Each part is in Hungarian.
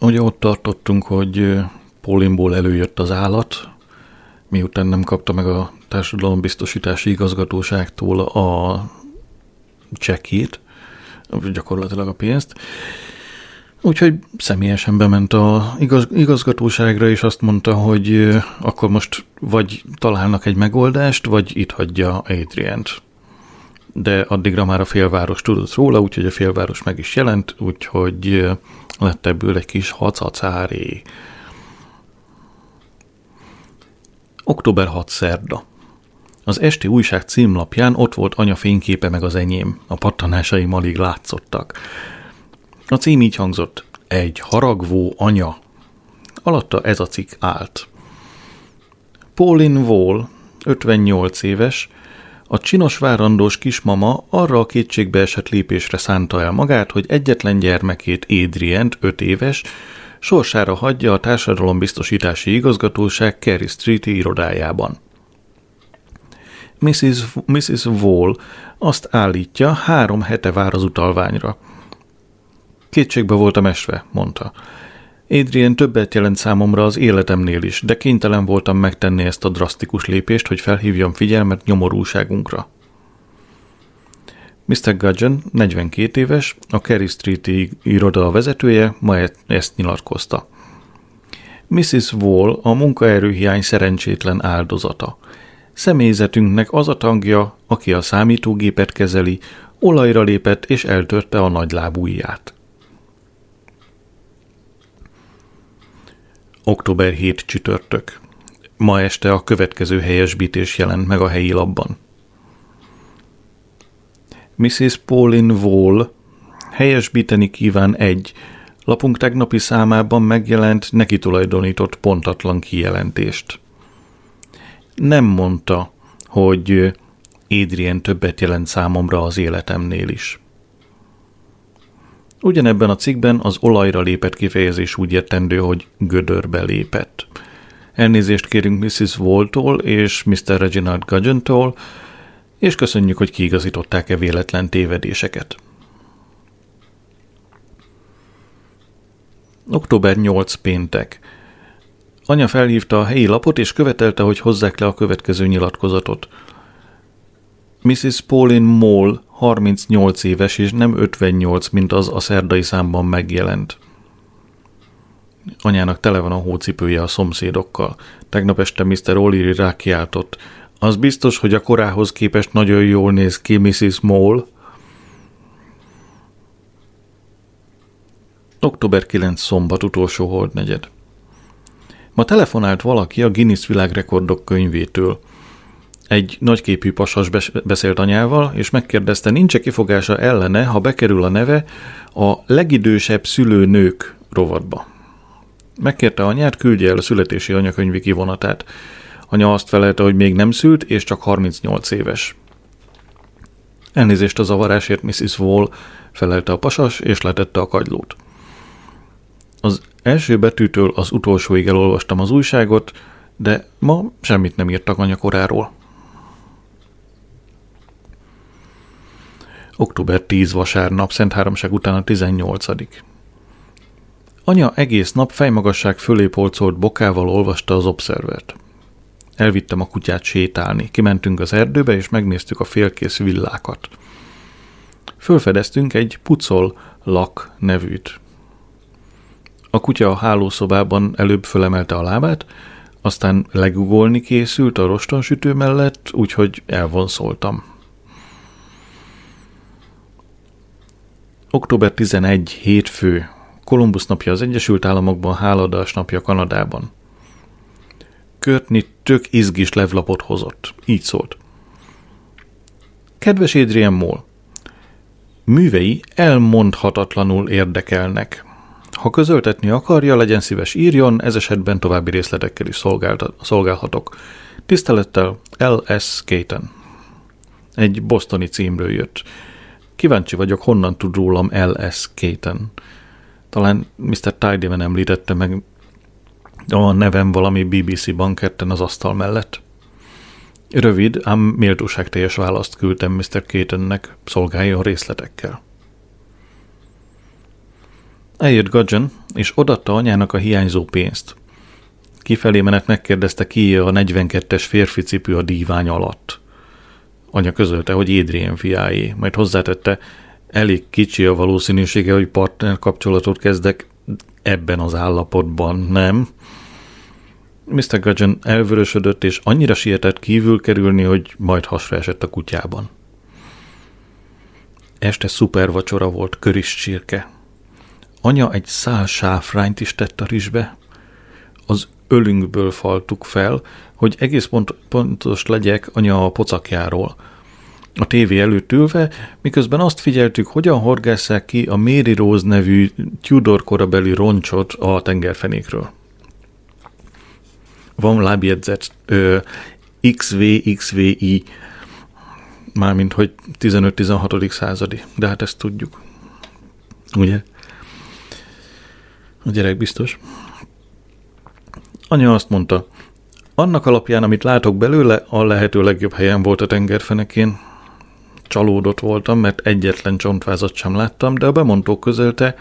Ugye ott tartottunk, hogy Pólimból előjött az állat, miután nem kapta meg a társadalombiztosítási igazgatóságtól a csekét, gyakorlatilag a pénzt. Úgyhogy személyesen bement a igaz, igazgatóságra, és azt mondta, hogy akkor most vagy találnak egy megoldást, vagy itt hagyja Adriant. De addigra már a félváros tudott róla, úgyhogy a félváros meg is jelent, úgyhogy lett ebből egy kis hacacáré. Október 6 szerda. Az esti újság címlapján ott volt anya fényképe meg az enyém. A pattanásaim alig látszottak. A cím így hangzott. Egy haragvó anya. Alatta ez a cikk állt. Pauline Wall, 58 éves, a csinos várandós kismama arra a esett lépésre szánta el magát, hogy egyetlen gyermekét, Adrient, 5 éves, sorsára hagyja a társadalombiztosítási igazgatóság Kerry Street irodájában. Mrs. Mrs. Wall azt állítja, három hete vár az utalványra. Kétségbe voltam esve, mondta. Adrian többet jelent számomra az életemnél is, de kénytelen voltam megtenni ezt a drasztikus lépést, hogy felhívjam figyelmet nyomorúságunkra. Mr. Gudgeon, 42 éves, a Kerry Street iroda vezetője, ma e- ezt nyilatkozta. Mrs. Wall a munkaerőhiány szerencsétlen áldozata. Személyzetünknek az a tagja, aki a számítógépet kezeli, olajra lépett és eltörte a nagyláb Október 7 csütörtök. Ma este a következő helyesbítés jelent meg a helyi labban. Mrs. Pauline Wall helyesbíteni kíván egy, lapunk tegnapi számában megjelent neki tulajdonított pontatlan kijelentést. Nem mondta, hogy Adrian többet jelent számomra az életemnél is. Ugyanebben a cikkben az olajra lépett kifejezés úgy értendő, hogy gödörbe lépett. Elnézést kérünk Mrs. Waltól és Mr. Reginald Gudgeon-tól, és köszönjük, hogy kiigazították-e véletlen tévedéseket. Október 8 péntek. Anya felhívta a helyi lapot, és követelte, hogy hozzák le a következő nyilatkozatot. Mrs. Pauline Moll 38 éves, és nem 58, mint az a szerdai számban megjelent. Anyának tele van a hócipője a szomszédokkal. Tegnap este Mr. O'Leary rákiáltott. Az biztos, hogy a korához képest nagyon jól néz ki Mrs. Moll. Október 9 szombat utolsó holdnegyed. Ma telefonált valaki a Guinness világrekordok könyvétől. Egy nagyképű pasas beszélt anyával, és megkérdezte, nincs-e kifogása ellene, ha bekerül a neve a legidősebb szülőnők rovatba. Megkérte anyát, küldje el a születési anyakönyvi kivonatát. Anya azt felelte, hogy még nem szült, és csak 38 éves. Elnézést a zavarásért Mrs. Wall felelte a pasas, és letette a kagylót. Az első betűtől az utolsóig elolvastam az újságot, de ma semmit nem írtak anyakoráról. Október 10 vasárnap, Szent Háromság után a 18. Anya egész nap fejmagasság fölé polcolt bokával olvasta az obszervert. Elvittem a kutyát sétálni, kimentünk az erdőbe, és megnéztük a félkész villákat. Fölfedeztünk egy pucol lak nevűt. A kutya a hálószobában előbb fölemelte a lábát, aztán legugolni készült a rostonsütő mellett, úgyhogy elvonszoltam. Október 11, hétfő, Kolumbusz napja az Egyesült Államokban, háladás napja Kanadában. Körtni tök izgis levlapot hozott. Így szólt. Kedves Adrian Moll, művei elmondhatatlanul érdekelnek. Ha közöltetni akarja, legyen szíves írjon, ez esetben további részletekkel is szolgálhatok. Tisztelettel L.S. Caton. Egy bostoni címről jött. Kíváncsi vagyok, honnan tud rólam L.S. Caton. Talán Mr. Tidyman említette meg a nevem valami BBC banketten az asztal mellett. Rövid, ám méltóságteljes választ küldtem Mr. Catonnek, szolgálja a részletekkel. Eljött Gudgeon, és odatta anyának a hiányzó pénzt. Kifelé menet megkérdezte ki a 42-es férfi cipő a dívány alatt. Anya közölte, hogy Édrien fiáé, majd hozzátette, elég kicsi a valószínűsége, hogy partner kapcsolatot kezdek ebben az állapotban, nem? Mr. Gudgeon elvörösödött, és annyira sietett kívül kerülni, hogy majd hasra esett a kutyában. Este szuper vacsora volt, köris csirke. Anya egy szál sáfrányt is tett a rizsbe. Az ölünkből faltuk fel, hogy egész pont, pontos legyek anya a pocakjáról. A tévé előtt ülve, miközben azt figyeltük, hogyan horgásszák ki a Mary Rose nevű Tudor korabeli roncsot a tengerfenékről. Van lábjegyzet XVXVI, mármint hogy 15-16. századi, de hát ezt tudjuk. Ugye? A gyerek biztos. Anya azt mondta, annak alapján, amit látok belőle, a lehető legjobb helyen volt a tengerfenekén. Csalódott voltam, mert egyetlen csontvázat sem láttam, de a bemondó közölte,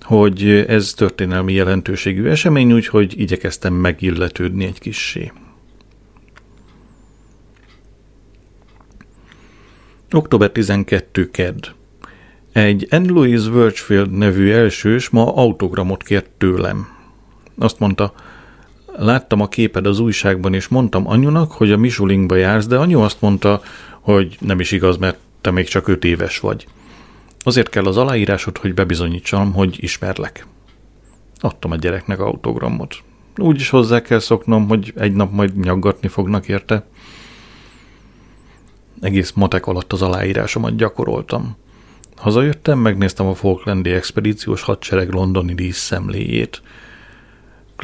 hogy ez történelmi jelentőségű esemény, úgyhogy igyekeztem megilletődni egy kissé. Október 12. Kedd. Egy Anne Louise Virchfield nevű elsős ma autogramot kért tőlem. Azt mondta, láttam a képed az újságban, és mondtam anyunak, hogy a Misulingba jársz, de anyu azt mondta, hogy nem is igaz, mert te még csak öt éves vagy. Azért kell az aláírásod, hogy bebizonyítsam, hogy ismerlek. Adtam a gyereknek autogramot. Úgy is hozzá kell szoknom, hogy egy nap majd nyaggatni fognak érte. Egész matek alatt az aláírásomat gyakoroltam. Hazajöttem, megnéztem a Falklandi expedíciós hadsereg londoni díszszemléjét.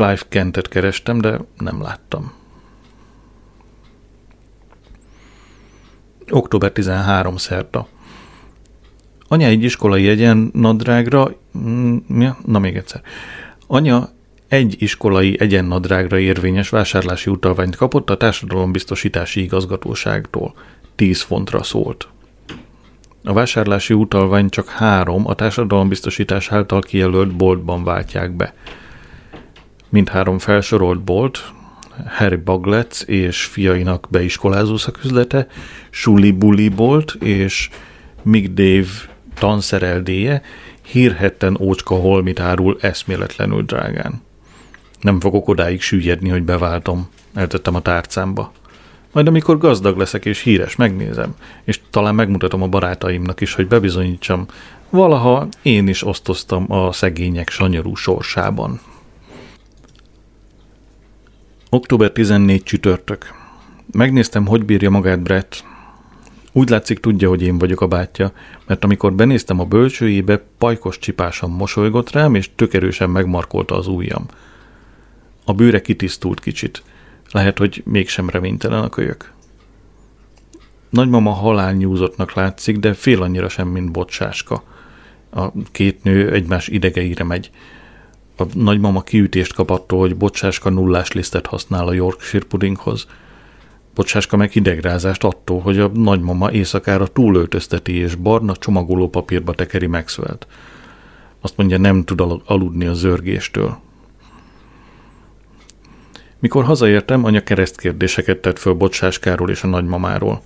Clive Kentet kerestem, de nem láttam. Október 13. szerda. Anya egy iskolai egyen nadrágra, mm, na még egyszer. Anya egy iskolai egyennadrágra érvényes vásárlási utalványt kapott a társadalombiztosítási igazgatóságtól. 10 fontra szólt. A vásárlási utalvány csak három a társadalombiztosítás által kijelölt boltban váltják be. Mindhárom felsorolt bolt, Harry Baglets és fiainak beiskolázó szaküzlete, Suli Bully bolt és Mick Dave tanszereldéje hírhetten ócska holmit árul eszméletlenül drágán. Nem fogok odáig süllyedni, hogy beváltom. Eltettem a tárcámba. Majd amikor gazdag leszek és híres, megnézem, és talán megmutatom a barátaimnak is, hogy bebizonyítsam, valaha én is osztoztam a szegények sanyarú sorsában. Október 14 csütörtök. Megnéztem, hogy bírja magát Brett. Úgy látszik tudja, hogy én vagyok a bátyja, mert amikor benéztem a bölcsőjébe, pajkos csipásan mosolygott rám, és tökerősen megmarkolta az ujjam. A bőre kitisztult kicsit. Lehet, hogy mégsem reménytelen a kölyök. Nagymama halálnyúzottnak látszik, de fél annyira sem, mint bocsáska. A két nő egymás idegeire megy. A nagymama kiütést kap attól, hogy bocsáska nullás lisztet használ a Yorkshire pudinghoz. Bocsáska meg hidegrázást attól, hogy a nagymama éjszakára túlöltözteti és barna csomagoló papírba tekeri Maxwell-t. Azt mondja, nem tud aludni a zörgéstől. Mikor hazaértem, anya keresztkérdéseket tett föl Bocsáskáról és a nagymamáról.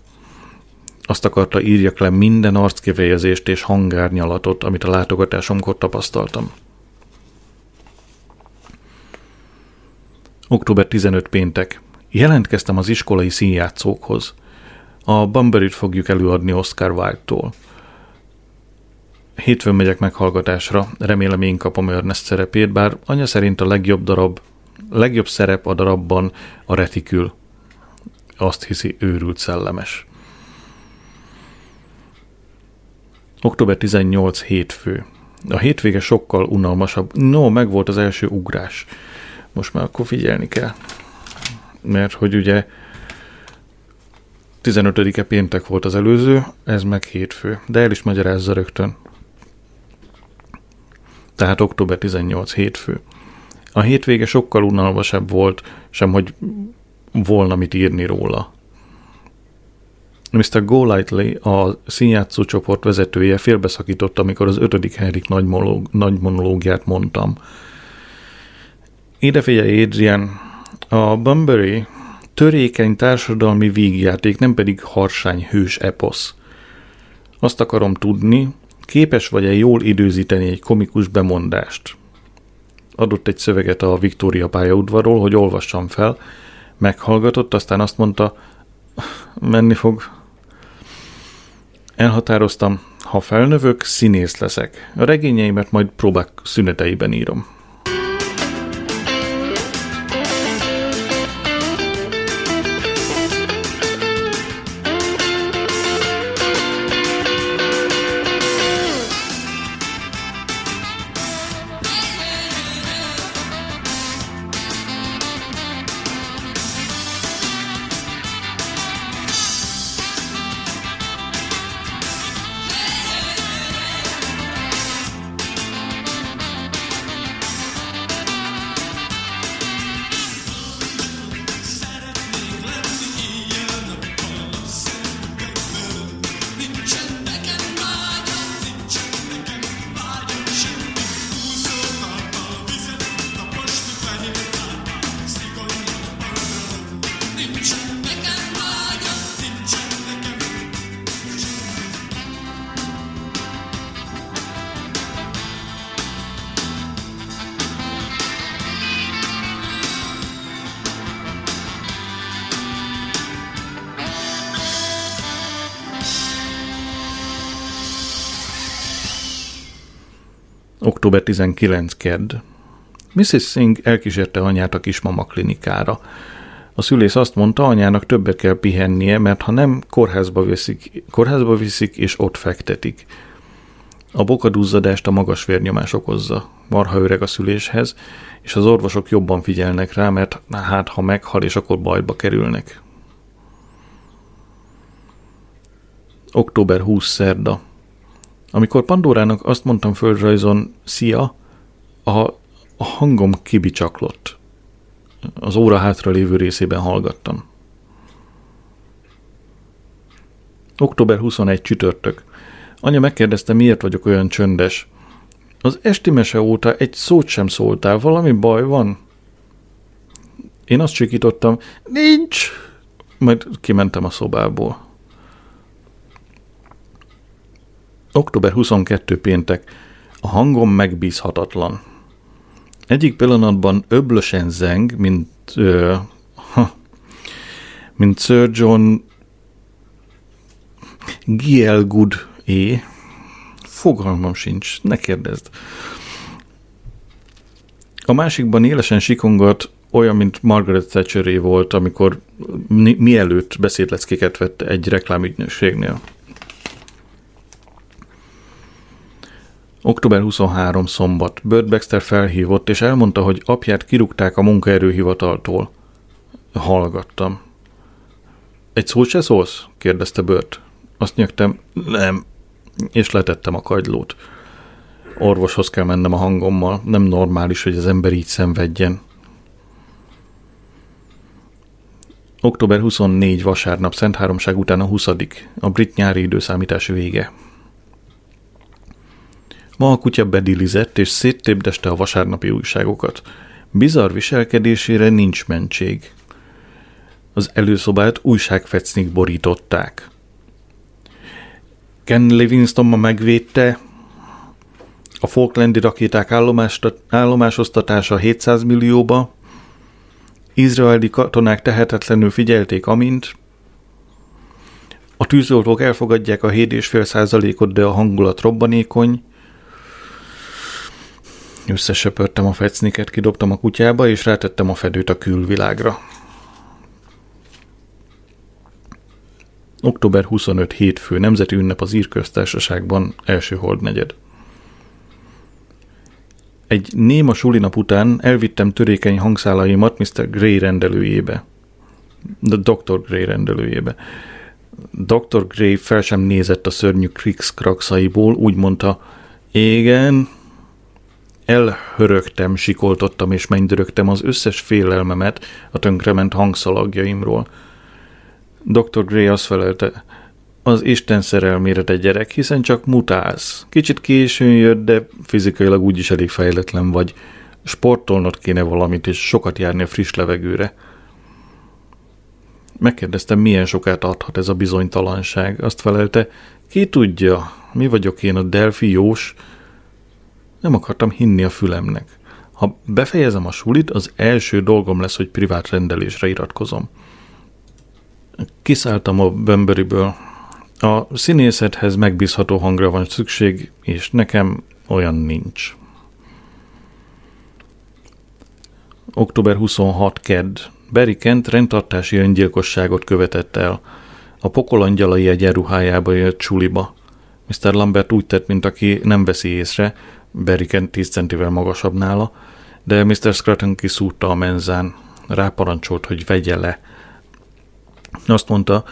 Azt akarta írjak le minden arckifejezést és hangárnyalatot, amit a látogatásomkor tapasztaltam. Október 15 péntek. Jelentkeztem az iskolai színjátszókhoz. A Bamberit fogjuk előadni Oscar Wilde-tól. Hétfőn megyek meghallgatásra, remélem én kapom Ernest szerepét, bár anya szerint a legjobb darab legjobb szerep a darabban a retikül. Azt hiszi őrült szellemes. Október 18 hétfő. A hétvége sokkal unalmasabb. No, meg volt az első ugrás. Most már akkor figyelni kell. Mert hogy ugye 15-e péntek volt az előző, ez meg hétfő. De el is magyarázza rögtön. Tehát október 18 hétfő. A hétvége sokkal unalmasabb volt, sem hogy volna mit írni róla. Mr. Golightly, a színjátszó csoport vezetője félbeszakított, amikor az ötödik Henrik nagy, monológ, nagy monológiát mondtam. Ide figyelj, Adrian, a Bunbury törékeny társadalmi vígjáték, nem pedig harsány hős eposz. Azt akarom tudni, képes vagy-e jól időzíteni egy komikus bemondást. Adott egy szöveget a Viktória pályaudvarról, hogy olvassam fel, meghallgatott, aztán azt mondta, menni fog. Elhatároztam, ha felnövök, színész leszek. A regényeimet majd próbák szüneteiben írom. Október 19 kedd. Mrs. Singh elkísérte anyát a kismama klinikára. A szülész azt mondta, anyának többet kell pihennie, mert ha nem, kórházba viszik, kórházba viszik és ott fektetik. A bokaduzzadást a magas vérnyomás okozza. Marha öreg a szüléshez, és az orvosok jobban figyelnek rá, mert hát ha meghal, és akkor bajba kerülnek. Október 20 szerda. Amikor Pandorának azt mondtam földrajzon, szia, a, a hangom kibicsaklott. Az óra hátra lévő részében hallgattam. Október 21 csütörtök. Anya megkérdezte, miért vagyok olyan csöndes. Az esti mese óta egy szót sem szóltál, valami baj van? Én azt csikítottam, nincs, majd kimentem a szobából. Október 22 péntek. A hangom megbízhatatlan. Egyik pillanatban öblösen zeng, mint, ö, ha, mint Sir John Gielgud é. Fogalmam sincs, ne kérdezd. A másikban élesen sikongat, olyan, mint Margaret Thatcheré volt, amikor mielőtt beszédleckéket vett egy reklámügynökségnél. Október 23 szombat. Burt Baxter felhívott, és elmondta, hogy apját kirúgták a munkaerőhivataltól. Hallgattam. Egy szót se szólsz? kérdezte Burt. Azt nyögtem, nem, és letettem a kagylót. Orvoshoz kell mennem a hangommal, nem normális, hogy az ember így szenvedjen. Október 24 vasárnap, Szent Háromság után a 20 a brit nyári időszámítás vége. Ma a kutya bedilizett és széttépdeste a vasárnapi újságokat. Bizarr viselkedésére nincs mentség. Az előszobát újságfecnik borították. Ken Livingston ma megvédte a Falklandi rakéták állomásoztatása 700 millióba, izraeli katonák tehetetlenül figyelték, amint a tűzoltók elfogadják a 7,5 százalékot, de a hangulat robbanékony, Összesöpörtem a fecniket, kidobtam a kutyába, és rátettem a fedőt a külvilágra. Október 25 hétfő, nemzeti ünnep az írköztársaságban, első holdnegyed. Egy néma sulinap után elvittem törékeny hangszálaimat Mr. Gray rendelőjébe. The Dr. Gray rendelőjébe. Dr. Gray fel sem nézett a szörnyű Krix krakszaiból, úgy mondta, igen, Elhörögtem, sikoltottam és mennydörögtem az összes félelmemet a tönkrement hangszalagjaimról. Dr. Gray azt felelte, az Isten szerelmére te gyerek, hiszen csak mutálsz. Kicsit későn jött, de fizikailag úgyis elég fejletlen vagy. Sportolnod kéne valamit, és sokat járni a friss levegőre. Megkérdeztem, milyen sokat adhat ez a bizonytalanság. Azt felelte, ki tudja, mi vagyok én a Delphi Jós. Nem akartam hinni a fülemnek. Ha befejezem a sulit, az első dolgom lesz, hogy privát rendelésre iratkozom. Kiszálltam a Bömböriből. A színészethez megbízható hangra van szükség, és nekem olyan nincs. Október 26. Kedd. Barry Kent rendtartási öngyilkosságot követett el. A pokolangyalai egyenruhájába jött suliba. Mr. Lambert úgy tett, mint aki nem veszi észre, Barry Kent 10 centivel magasabb nála, de Mr. Scruton kiszúrta a menzán. Ráparancsolt, hogy vegye le. Azt mondta,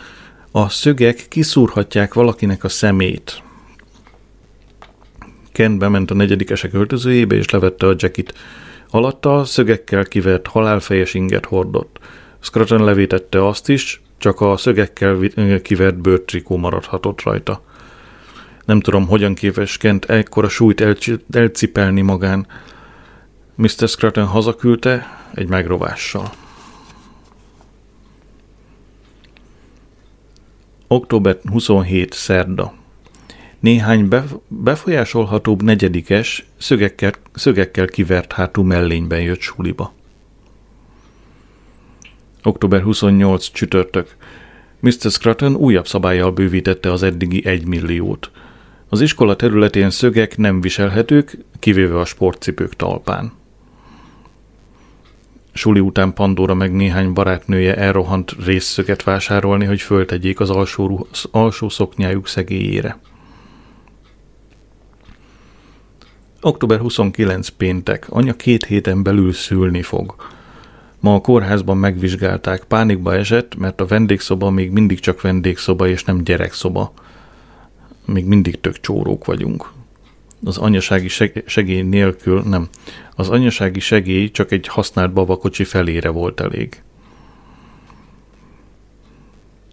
a szögek kiszúrhatják valakinek a szemét. Ken bement a negyedikesek öltözőjébe, és levette a jackit. Alatta szögekkel kivert halálfejes inget hordott. Scruton levétette azt is, csak a szögekkel kivert bőrtrikó maradhatott rajta. Nem tudom, hogyan képes Kent ekkora súlyt elcipelni magán. Mr. Scruton hazaküldte egy megrovással. Október 27. szerda. Néhány befolyásolhatóbb negyedikes szögekkel, szögekkel kivert hátú mellényben jött suliba. Október 28. csütörtök. Mr. Scruton újabb szabályjal bővítette az eddigi egy milliót. Az iskola területén szögek nem viselhetők, kivéve a sportcipők talpán. Suli után Pandora meg néhány barátnője elrohant részszöget vásárolni, hogy föltegyék az alsó, az alsó szoknyájuk szegélyére. Október 29 péntek. Anya két héten belül szülni fog. Ma a kórházban megvizsgálták, pánikba esett, mert a vendégszoba még mindig csak vendégszoba és nem gyerekszoba. Még mindig tök csórók vagyunk. Az anyasági segély nélkül nem. Az anyasági segély csak egy használt babakocsi felére volt elég.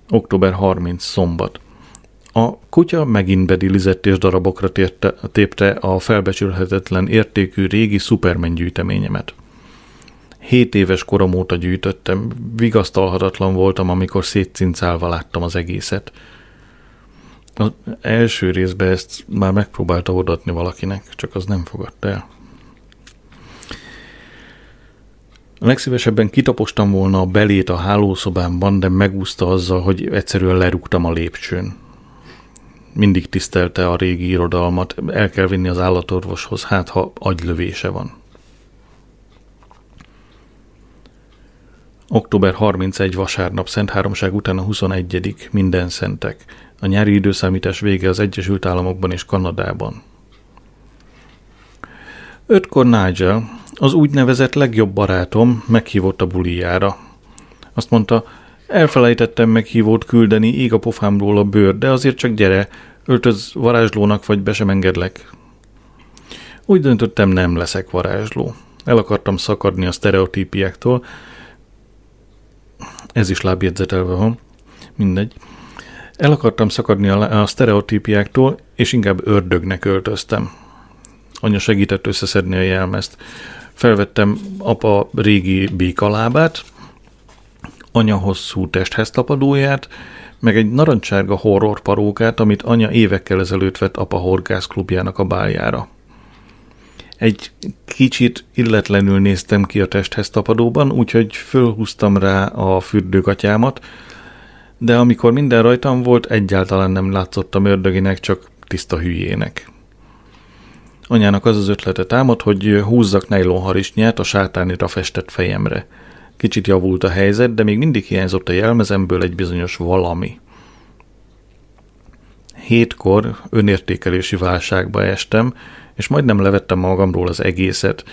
Október 30 szombat. A kutya megint bedilizett és darabokra térte, tépte a felbecsülhetetlen értékű régi szupermen gyűjteményemet. Hét éves korom óta gyűjtöttem, vigasztalhatatlan voltam, amikor szétcincálva láttam az egészet. Az első részben ezt már megpróbálta odatni valakinek, csak az nem fogadta el. Legszívesebben kitapostam volna a belét a hálószobámban, de megúszta azzal, hogy egyszerűen lerúgtam a lépcsőn mindig tisztelte a régi irodalmat, el kell vinni az állatorvoshoz, hát ha agylövése van. Október 31 vasárnap, Szent Háromság után a 21. minden szentek. A nyári időszámítás vége az Egyesült Államokban és Kanadában. Ötkor Nigel, az úgynevezett legjobb barátom meghívott a bulijára. Azt mondta, elfelejtettem meghívót küldeni, ég a pofámról a bőr, de azért csak gyere, öltöz varázslónak, vagy be sem engedlek. Úgy döntöttem, nem leszek varázsló. El akartam szakadni a sztereotípiáktól. Ez is lábjegyzetelve van. Mindegy. El akartam szakadni a, a sztereotípiáktól, és inkább ördögnek öltöztem. Anya segített összeszedni a jelmezt. Felvettem apa régi békalábát, anya hosszú testhez tapadóját, meg egy narancsárga horror parókát, amit anya évekkel ezelőtt vett apa horgász klubjának a báljára. Egy kicsit illetlenül néztem ki a testhez tapadóban, úgyhogy fölhúztam rá a fürdőgatyámat, de amikor minden rajtam volt, egyáltalán nem látszottam ördöginek, csak tiszta hülyének. Anyának az az ötlete támad, hogy húzzak nejlonharisnyát a sátánira festett fejemre – Kicsit javult a helyzet, de még mindig hiányzott a jelmezemből egy bizonyos valami. Hétkor önértékelési válságba estem, és majdnem levettem magamról az egészet,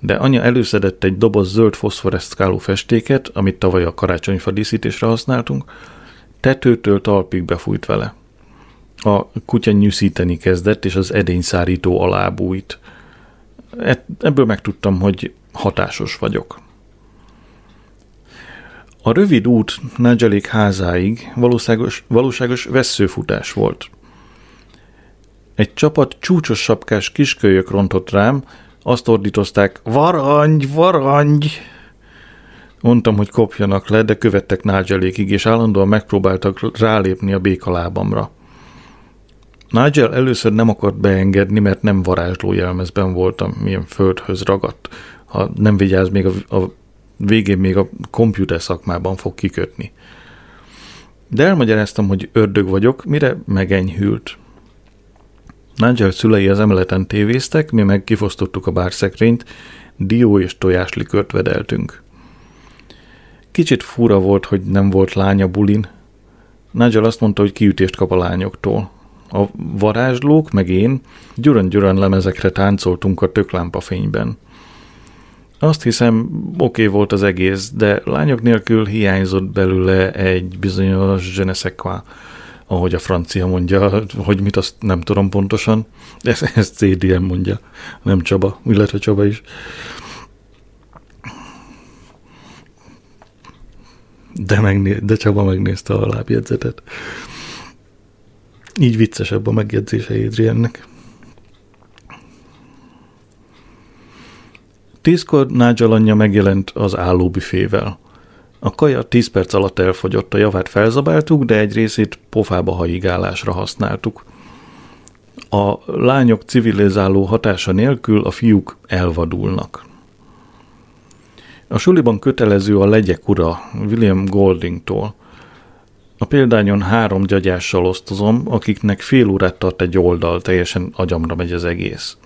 de anya előszedett egy doboz zöld foszforesztkáló festéket, amit tavaly a karácsonyfa díszítésre használtunk, tetőtől talpig befújt vele. A kutya nyűszíteni kezdett, és az edényszárító alábújt. Ebből megtudtam, hogy hatásos vagyok. A rövid út Nagelik házáig valóságos, valóságos vesszőfutás volt. Egy csapat csúcsos sapkás kiskölyök rontott rám, Azt ordítozták, varangy, varangy! Mondtam, hogy kopjanak le, de követtek Nigelékig, és állandóan megpróbáltak rálépni a békalábamra. Nigel először nem akart beengedni, mert nem varázsló jelmezben voltam, milyen földhöz ragadt. Ha nem vigyáz, még a, a végén még a komputer szakmában fog kikötni. De elmagyaráztam, hogy ördög vagyok, mire megenyhült. Nigel szülei az emeleten tévéztek, mi meg kifosztottuk a bárszekrényt, dió és tojáslikört vedeltünk. Kicsit fura volt, hogy nem volt lánya bulin. Nigel azt mondta, hogy kiütést kap a lányoktól. A varázslók, meg én gyuran-gyuran lemezekre táncoltunk a töklámpa fényben. Azt hiszem, oké okay volt az egész, de lányok nélkül hiányzott belőle egy bizonyos je ne sais quoi, ahogy a francia mondja, hogy mit azt nem tudom pontosan. Ez, ez CDM mondja, nem Csaba, illetve Csaba is. De, megné- de Csaba megnézte a lábjegyzetet. Így viccesebb a megjegyzése Adriennek. Tízkor Nigel anyja megjelent az állóbüfével. A kaja tíz perc alatt elfogyott, a javát felzabáltuk, de egy részét pofába haigálásra használtuk. A lányok civilizáló hatása nélkül a fiúk elvadulnak. A suliban kötelező a legyek ura William Goldingtól. A példányon három gyagyással osztozom, akiknek fél órát tart egy oldal, teljesen agyamra megy az egész.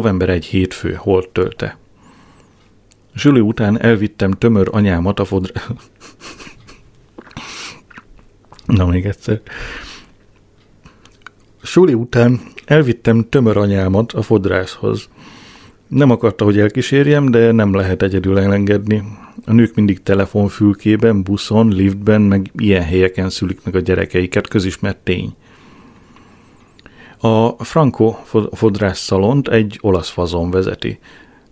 November egy hétfő, holt tölte. Zsüli után elvittem tömör anyámat a fodra... Na, még egyszer. Suli után elvittem tömör anyámat a fodrászhoz. Nem akarta, hogy elkísérjem, de nem lehet egyedül elengedni. A nők mindig telefonfülkében, buszon, liftben, meg ilyen helyeken szülik meg a gyerekeiket, közismert tény. A Franco fodrászszalont egy olasz fazon vezeti.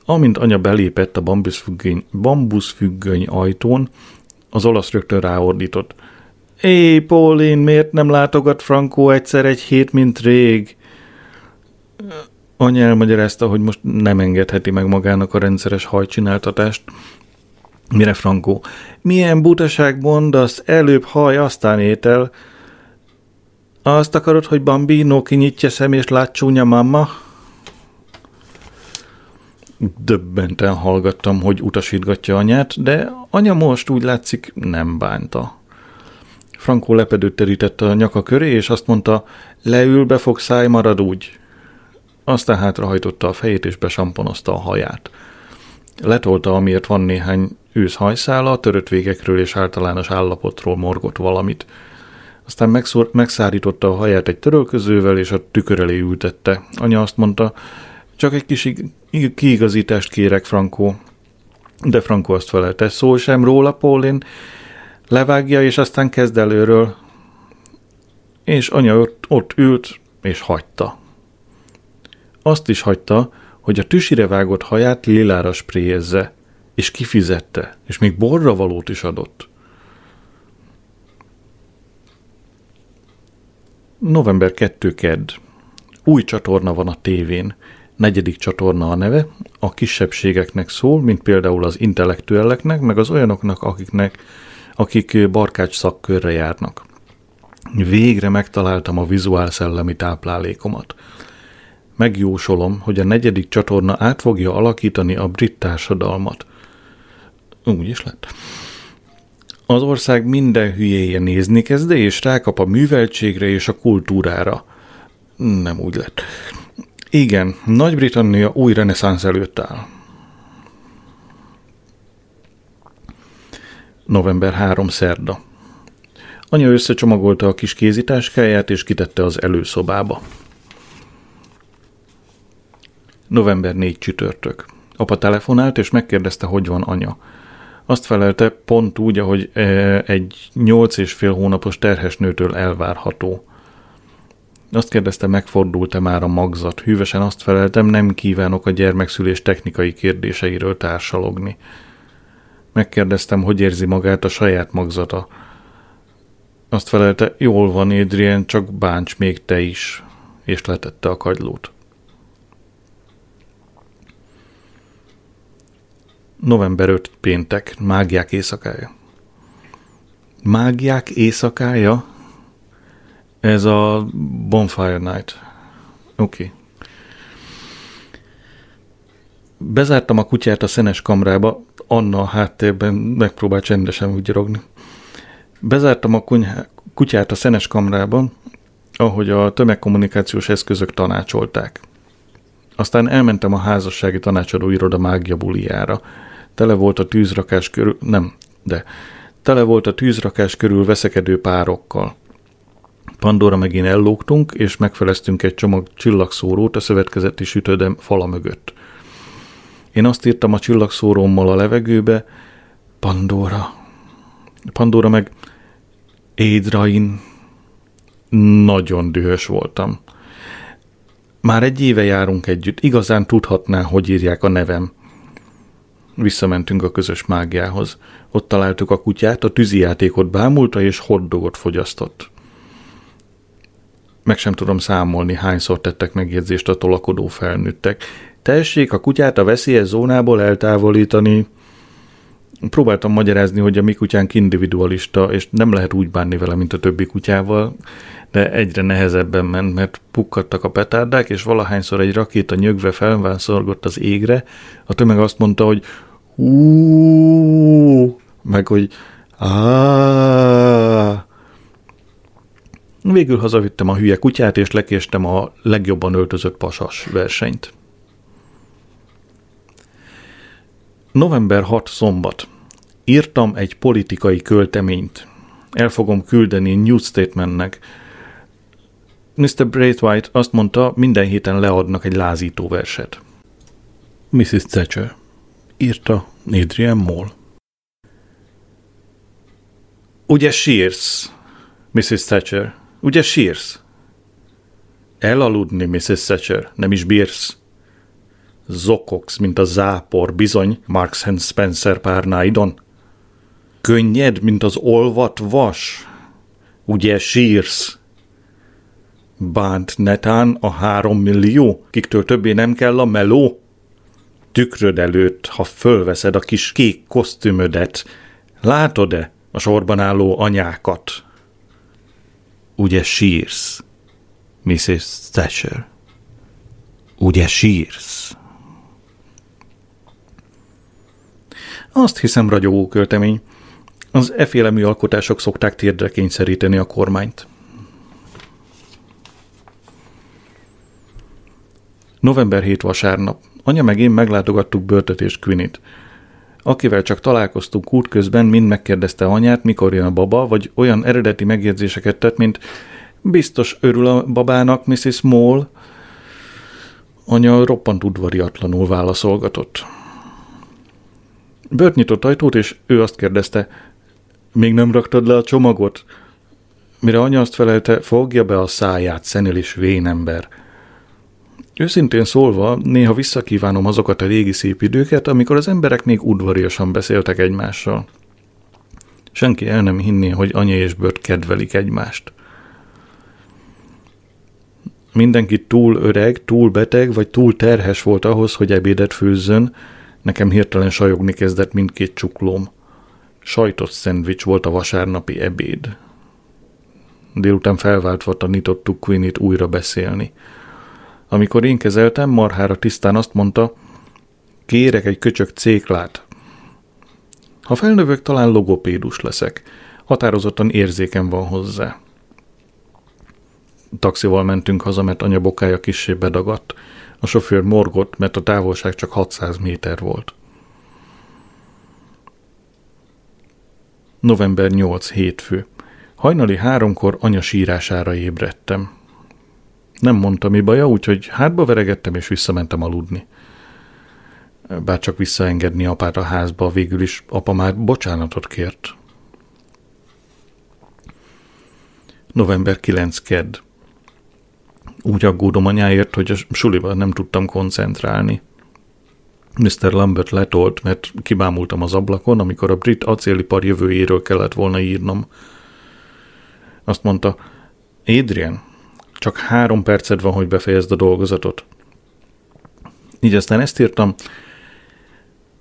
Amint anya belépett a bambuszfüggöny, bambuszfüggöny ajtón, az olasz rögtön ráordított. Éj, Paulin, miért nem látogat Franco egyszer egy hét, mint rég? Anya elmagyarázta, hogy most nem engedheti meg magának a rendszeres hajcsináltatást. Mire Franco? Milyen butaság mondasz, előbb haj, aztán étel. Azt akarod, hogy Bambino kinyitja szem és lát csúnya mamma? Döbbenten hallgattam, hogy utasítgatja anyát, de anya most úgy látszik nem bánta. Frankó lepedőt terítette a nyaka köré, és azt mondta, leül, be fog száj, marad úgy. Aztán hátrahajtotta a fejét, és besamponozta a haját. Letolta, amiért van néhány ősz hajszála, törött végekről és általános állapotról morgott valamit – aztán megszor, megszárította a haját egy törölközővel, és a tükör elé ültette. Anya azt mondta, csak egy kis kiigazítást kérek, Frankó. De Frankó azt felelte, szó sem róla, Paulin, levágja, és aztán kezd előről. és anya ott, ott ült, és hagyta. Azt is hagyta, hogy a tüsire vágott haját lilára spréjezze, és kifizette, és még borra valót is adott. November 2 kedd. Új csatorna van a tévén. Negyedik csatorna a neve, a kisebbségeknek szól, mint például az intellektuelleknek, meg az olyanoknak, akiknek, akik barkács szakkörre járnak. Végre megtaláltam a vizuál szellemi táplálékomat. Megjósolom, hogy a negyedik csatorna át fogja alakítani a brit társadalmat. Úgy is lett. Az ország minden hülyéje nézni kezde, és rákap a műveltségre és a kultúrára. Nem úgy lett. Igen, Nagy-Britannia új reneszánsz előtt áll. November 3. szerda. Anya összecsomagolta a kis kézitáskáját, és kitette az előszobába. November 4 csütörtök. Apa telefonált, és megkérdezte, hogy van anya. Azt felelte, pont úgy, ahogy e, egy nyolc és fél hónapos terhes nőtől elvárható. Azt kérdezte, megfordult-e már a magzat. Hűvesen azt feleltem, nem kívánok a gyermekszülés technikai kérdéseiről társalogni. Megkérdeztem, hogy érzi magát a saját magzata. Azt felelte, jól van, Adrian, csak bánts még te is, és letette a kagylót. November 5 péntek, mágiák éjszakája. Mágiák éjszakája? Ez a Bonfire Night. Oké. Okay. Bezártam a kutyát a szenes kamrába, Anna a háttérben megpróbál csendesen vigyorogni. Bezártam a kutyát a szenes kamrában, ahogy a tömegkommunikációs eszközök tanácsolták. Aztán elmentem a házassági tanácsadó iroda mágia buliára. Tele volt a tűzrakás körül, nem, de tele volt a tűzrakás körül veszekedő párokkal. Pandora meg én ellógtunk, és megfeleztünk egy csomag csillagszórót a szövetkezeti sütődem fala mögött. Én azt írtam a csillagszórómmal a levegőbe, Pandora. Pandora meg Édrain. Nagyon dühös voltam. Már egy éve járunk együtt, igazán tudhatná, hogy írják a nevem. Visszamentünk a közös mágiához. Ott találtuk a kutyát, a tűzijátékot bámulta és hotdogot fogyasztott. Meg sem tudom számolni, hányszor tettek megjegyzést a tolakodó felnőttek. Tessék a kutyát a veszélyes zónából eltávolítani. Próbáltam magyarázni, hogy a mi kutyánk individualista, és nem lehet úgy bánni vele, mint a többi kutyával, de egyre nehezebben ment, mert pukkadtak a petárdák, és valahányszor egy rakéta nyögve felvánszorgott az égre, a tömeg azt mondta, hogy hú, meg hogy áááá. Végül hazavittem a hülye kutyát, és lekéstem a legjobban öltözött pasas versenyt. November 6 szombat. Írtam egy politikai költeményt. El fogom küldeni New Statementnek. Mr. Braithwaite azt mondta, minden héten leadnak egy lázító verset. Mrs. Thatcher. Írta Adrian Moll. Ugye sírsz, Mrs. Thatcher? Ugye sírsz? Elaludni, Mrs. Thatcher, nem is bírsz. Zokogsz, mint a zápor, bizony, Marks and Spencer párnáidon. Könnyed, mint az olvat vas. Ugye sírsz? Bánt netán a három millió, kiktől többé nem kell a meló? Tükröd előtt, ha fölveszed a kis kék kosztümödet, látod-e a sorban álló anyákat? Ugye sírsz, Mrs. Thatcher? Ugye sírsz? Azt hiszem ragyogó költemény. Az eféle műalkotások szokták térdre kényszeríteni a kormányt. November 7 vasárnap. Anya meg én meglátogattuk Börtöt és Quinit. Akivel csak találkoztunk útközben, mind megkérdezte anyát, mikor jön a baba, vagy olyan eredeti megjegyzéseket tett, mint biztos örül a babának, Mrs. Moll. Anya roppant udvariatlanul válaszolgatott. Bört nyitott ajtót, és ő azt kérdezte, még nem raktad le a csomagot? Mire anya azt felelte, fogja be a száját, szenelis vénember. Őszintén szólva, néha visszakívánom azokat a régi szép időket, amikor az emberek még udvariasan beszéltek egymással. Senki el nem hinné, hogy anya és bőt kedvelik egymást. Mindenki túl öreg, túl beteg, vagy túl terhes volt ahhoz, hogy ebédet főzzön, nekem hirtelen sajogni kezdett mindkét csuklóm. Sajtos szendvics volt a vasárnapi ebéd. Délután felváltva tanítottuk Queenit újra beszélni. Amikor én kezeltem, marhára tisztán azt mondta, kérek egy köcsök céklát. Ha felnövök, talán logopédus leszek. Határozottan érzéken van hozzá. Taxival mentünk haza, mert anya bokája kissé bedagadt. A sofőr morgott, mert a távolság csak 600 méter volt. November 8 hétfő. Hajnali háromkor anya sírására ébredtem. Nem mondta mi baja, úgyhogy hátba veregettem és visszamentem aludni. Bár csak visszaengedni apát a házba, végül is apa már bocsánatot kért. November 9 kedd. Úgy aggódom anyáért, hogy a suliban nem tudtam koncentrálni. Mr. Lambert letolt, mert kibámultam az ablakon, amikor a brit acélipar jövőjéről kellett volna írnom. Azt mondta, Adrian, csak három perced van, hogy befejezd a dolgozatot. Így aztán ezt írtam.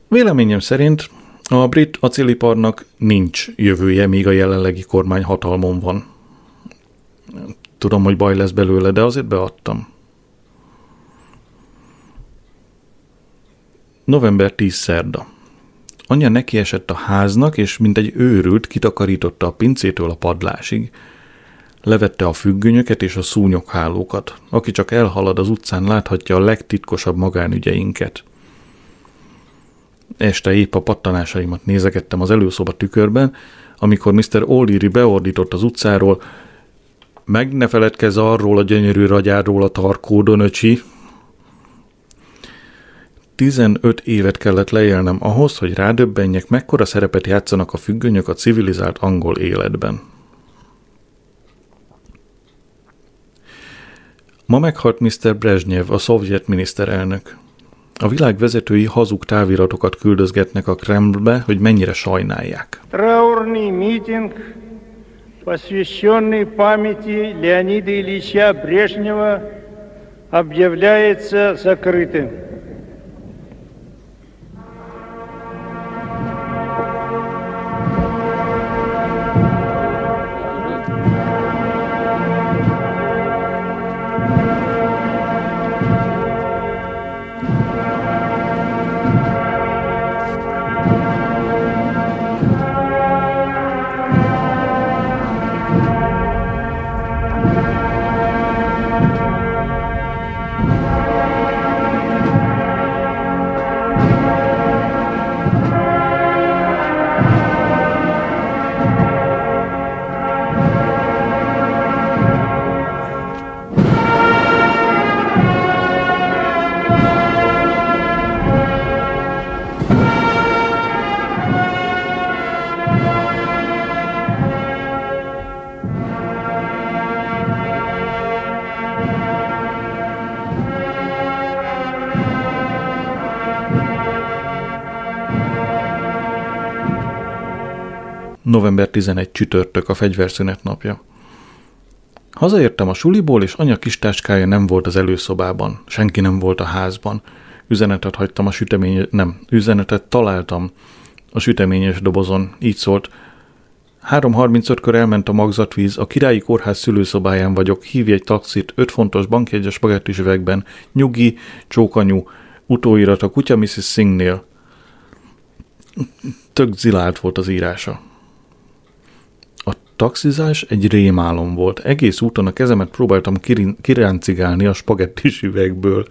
Véleményem szerint a brit acéliparnak nincs jövője, míg a jelenlegi kormány hatalmon van. Tudom, hogy baj lesz belőle, de azért beadtam. November 10 szerda. Anya nekiesett a háznak, és mint egy őrült kitakarította a pincétől a padlásig. Levette a függönyöket és a szúnyoghálókat. Aki csak elhalad az utcán, láthatja a legtitkosabb magánügyeinket. Este épp a pattanásaimat nézegettem az előszoba tükörben, amikor Mr. O'Leary beordított az utcáról, meg ne feledkezz arról a gyönyörű ragyáról a tarkódon, öcsi. 15 évet kellett leélnem ahhoz, hogy rádöbbenjek, mekkora szerepet játszanak a függönyök a civilizált angol életben. Ma meghalt Mr. Brezhnev, a szovjet miniszterelnök. A világ vezetői hazug táviratokat küldözgetnek a Kremlbe, hogy mennyire sajnálják. Траурный митинг, посвященный памяти Леонида Ильича Брежнева, объявляется закрытым. November 11 csütörtök a fegyverszünet napja. Hazaértem a suliból, és anya kis táskája nem volt az előszobában. Senki nem volt a házban. Üzenetet hagytam a sütemény... Nem, üzenetet találtam a süteményes dobozon. Így szólt. 3.35-kor elment a magzatvíz, a királyi kórház szülőszobáján vagyok, hívj egy taxit, 5 fontos bankjegyes spagettis üvegben, nyugi, csókanyú, utóirat a kutya Mrs. Singnél. Tök zilált volt az írása taxizás egy rémálom volt. Egész úton a kezemet próbáltam kiráncigálni a spagettis üvegből.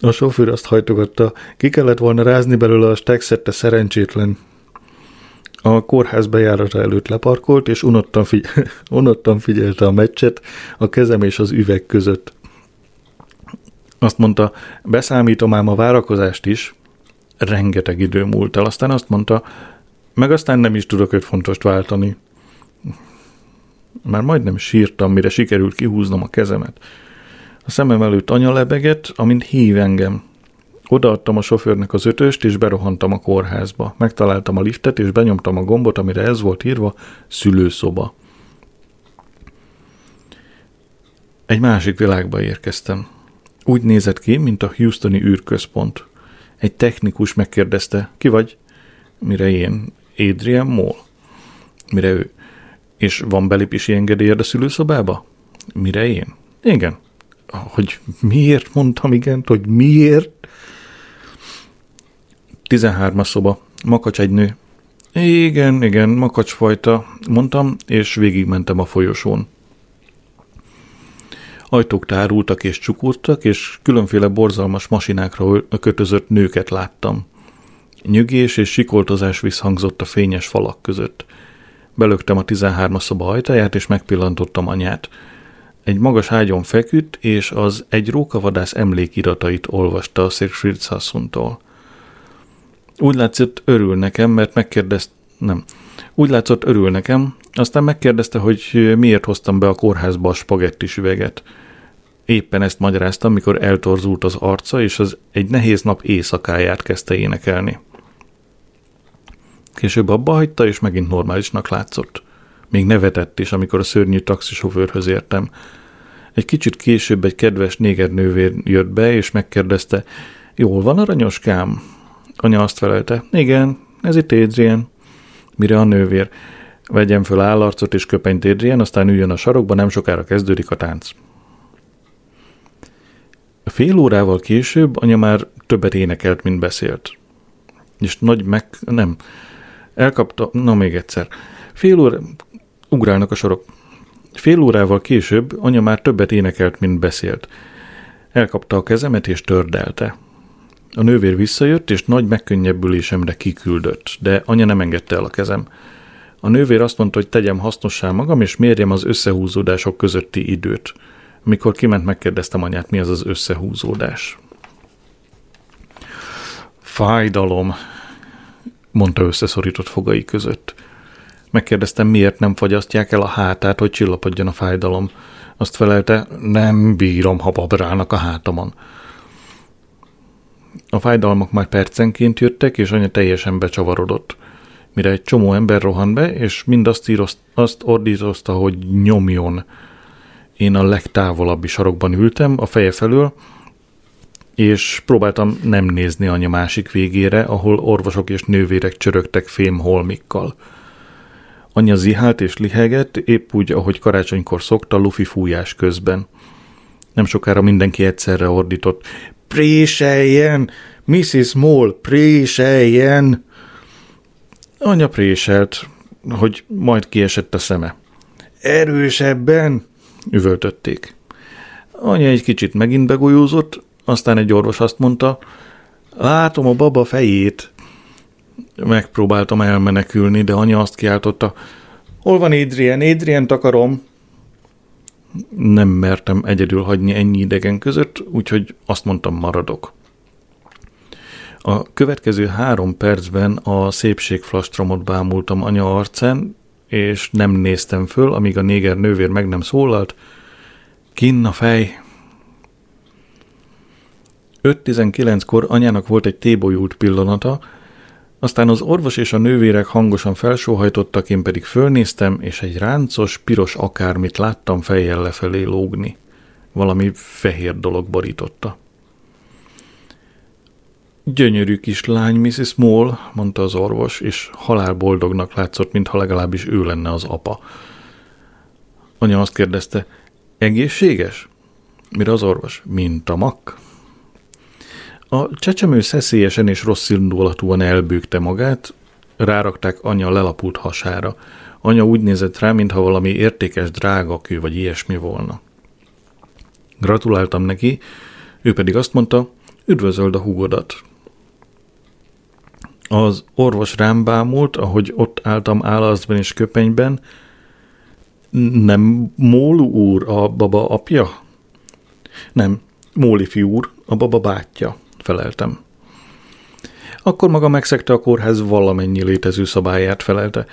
A sofőr azt hajtogatta, ki kellett volna rázni belőle a stekszette szerencsétlen. A kórház bejárata előtt leparkolt, és unottan, figy- unottan figyelte a meccset a kezem és az üveg között. Azt mondta, beszámítom ám a várakozást is. Rengeteg idő múlt el. Aztán azt mondta, meg aztán nem is tudok öt fontost váltani. Már majdnem sírtam, mire sikerült kihúznom a kezemet. A szemem előtt anya lebegett, amint hív engem. Odaadtam a sofőrnek az ötöst, és berohantam a kórházba. Megtaláltam a liftet, és benyomtam a gombot, amire ez volt írva, szülőszoba. Egy másik világba érkeztem. Úgy nézett ki, mint a Houstoni űrközpont. Egy technikus megkérdezte, ki vagy? Mire én, Adrian Moll. Mire ő, és van belépési engedélyed a szülőszobába? Mire én? Igen. Hogy miért mondtam igen, hogy miért? 13-as szoba, makacs egy nő. Igen, igen, makacsfajta, mondtam, és végigmentem a folyosón. Ajtók tárultak és csukurtak, és különféle borzalmas masinákra kötözött nőket láttam. Nyögés és sikoltozás visszhangzott a fényes falak között. Belögtem a 13-as szoba ajtaját, és megpillantottam anyát. Egy magas ágyon feküdt, és az egy rókavadász emlékiratait olvasta a Siegfried Sassuntól. Úgy látszott, örül nekem, mert megkérdezt... Nem. Úgy látszott, örül nekem, aztán megkérdezte, hogy miért hoztam be a kórházba a spagettis üveget. Éppen ezt magyaráztam, mikor eltorzult az arca, és az egy nehéz nap éjszakáját kezdte énekelni. Később abba hagyta, és megint normálisnak látszott. Még nevetett is, amikor a szörnyű taxisofőrhöz értem. Egy kicsit később egy kedves négernővér jött be, és megkérdezte, jól van, aranyoskám? Anya azt felelte, igen, ez itt Adrian. Mire a nővér, vegyem föl állarcot és köpenyt Adrian, aztán üljön a sarokba, nem sokára kezdődik a tánc. Fél órával később anya már többet énekelt, mint beszélt. És nagy meg... nem. Elkapta... Na még egyszer. Fél óra... Ugrálnak a sorok. Fél órával később anya már többet énekelt, mint beszélt. Elkapta a kezemet és tördelte. A nővér visszajött, és nagy megkönnyebbülésemre kiküldött, de anya nem engedte el a kezem. A nővér azt mondta, hogy tegyem hasznossá magam, és mérjem az összehúzódások közötti időt. Mikor kiment, megkérdeztem anyát, mi az az összehúzódás. Fájdalom, mondta összeszorított fogai között. Megkérdeztem, miért nem fagyasztják el a hátát, hogy csillapodjon a fájdalom. Azt felelte, nem bírom, ha babrálnak a hátamon. A fájdalmak már percenként jöttek, és anya teljesen becsavarodott. Mire egy csomó ember rohan be, és mind azt, írozt, azt ordítozta, hogy nyomjon. Én a legtávolabbi sarokban ültem, a feje felől, és próbáltam nem nézni anya másik végére, ahol orvosok és nővérek csörögtek fémholmikkal. Anya zihált és lihegett, épp úgy, ahogy karácsonykor szokta, lufi fújás közben. Nem sokára mindenki egyszerre ordított. Préseljen! Mrs. Moll, préseljen! Anya préselt, hogy majd kiesett a szeme. Erősebben! üvöltötték. Anya egy kicsit megint begolyózott, aztán egy orvos azt mondta, látom a baba fejét. Megpróbáltam elmenekülni, de anya azt kiáltotta, hol van Adrian, Adrian akarom. Nem mertem egyedül hagyni ennyi idegen között, úgyhogy azt mondtam, maradok. A következő három percben a szépségflastromot bámultam anya arcán, és nem néztem föl, amíg a néger nővér meg nem szólalt. Kinn a fej. 5-19-kor anyának volt egy tébolyult pillanata, aztán az orvos és a nővérek hangosan felsóhajtottak, én pedig fölnéztem, és egy ráncos, piros akármit láttam fejjel lefelé lógni. Valami fehér dolog borította. Gyönyörű kis lány, Mrs. Moll, mondta az orvos, és halálboldognak látszott, mintha legalábbis ő lenne az apa. Anya azt kérdezte, egészséges? Mire az orvos? Mint a mak. A csecsemő szeszélyesen és rossz indulatúan elbőgte magát, rárakták anya lelapult hasára. Anya úgy nézett rá, mintha valami értékes drágakő vagy ilyesmi volna. Gratuláltam neki, ő pedig azt mondta, üdvözöld a húgodat. Az orvos rám bámult, ahogy ott álltam állaszban és köpenyben. Nem Mólu úr a baba apja? Nem, Móli úr, a baba bátyja, feleltem. Akkor maga megszegte a kórház valamennyi létező szabályát, felelte.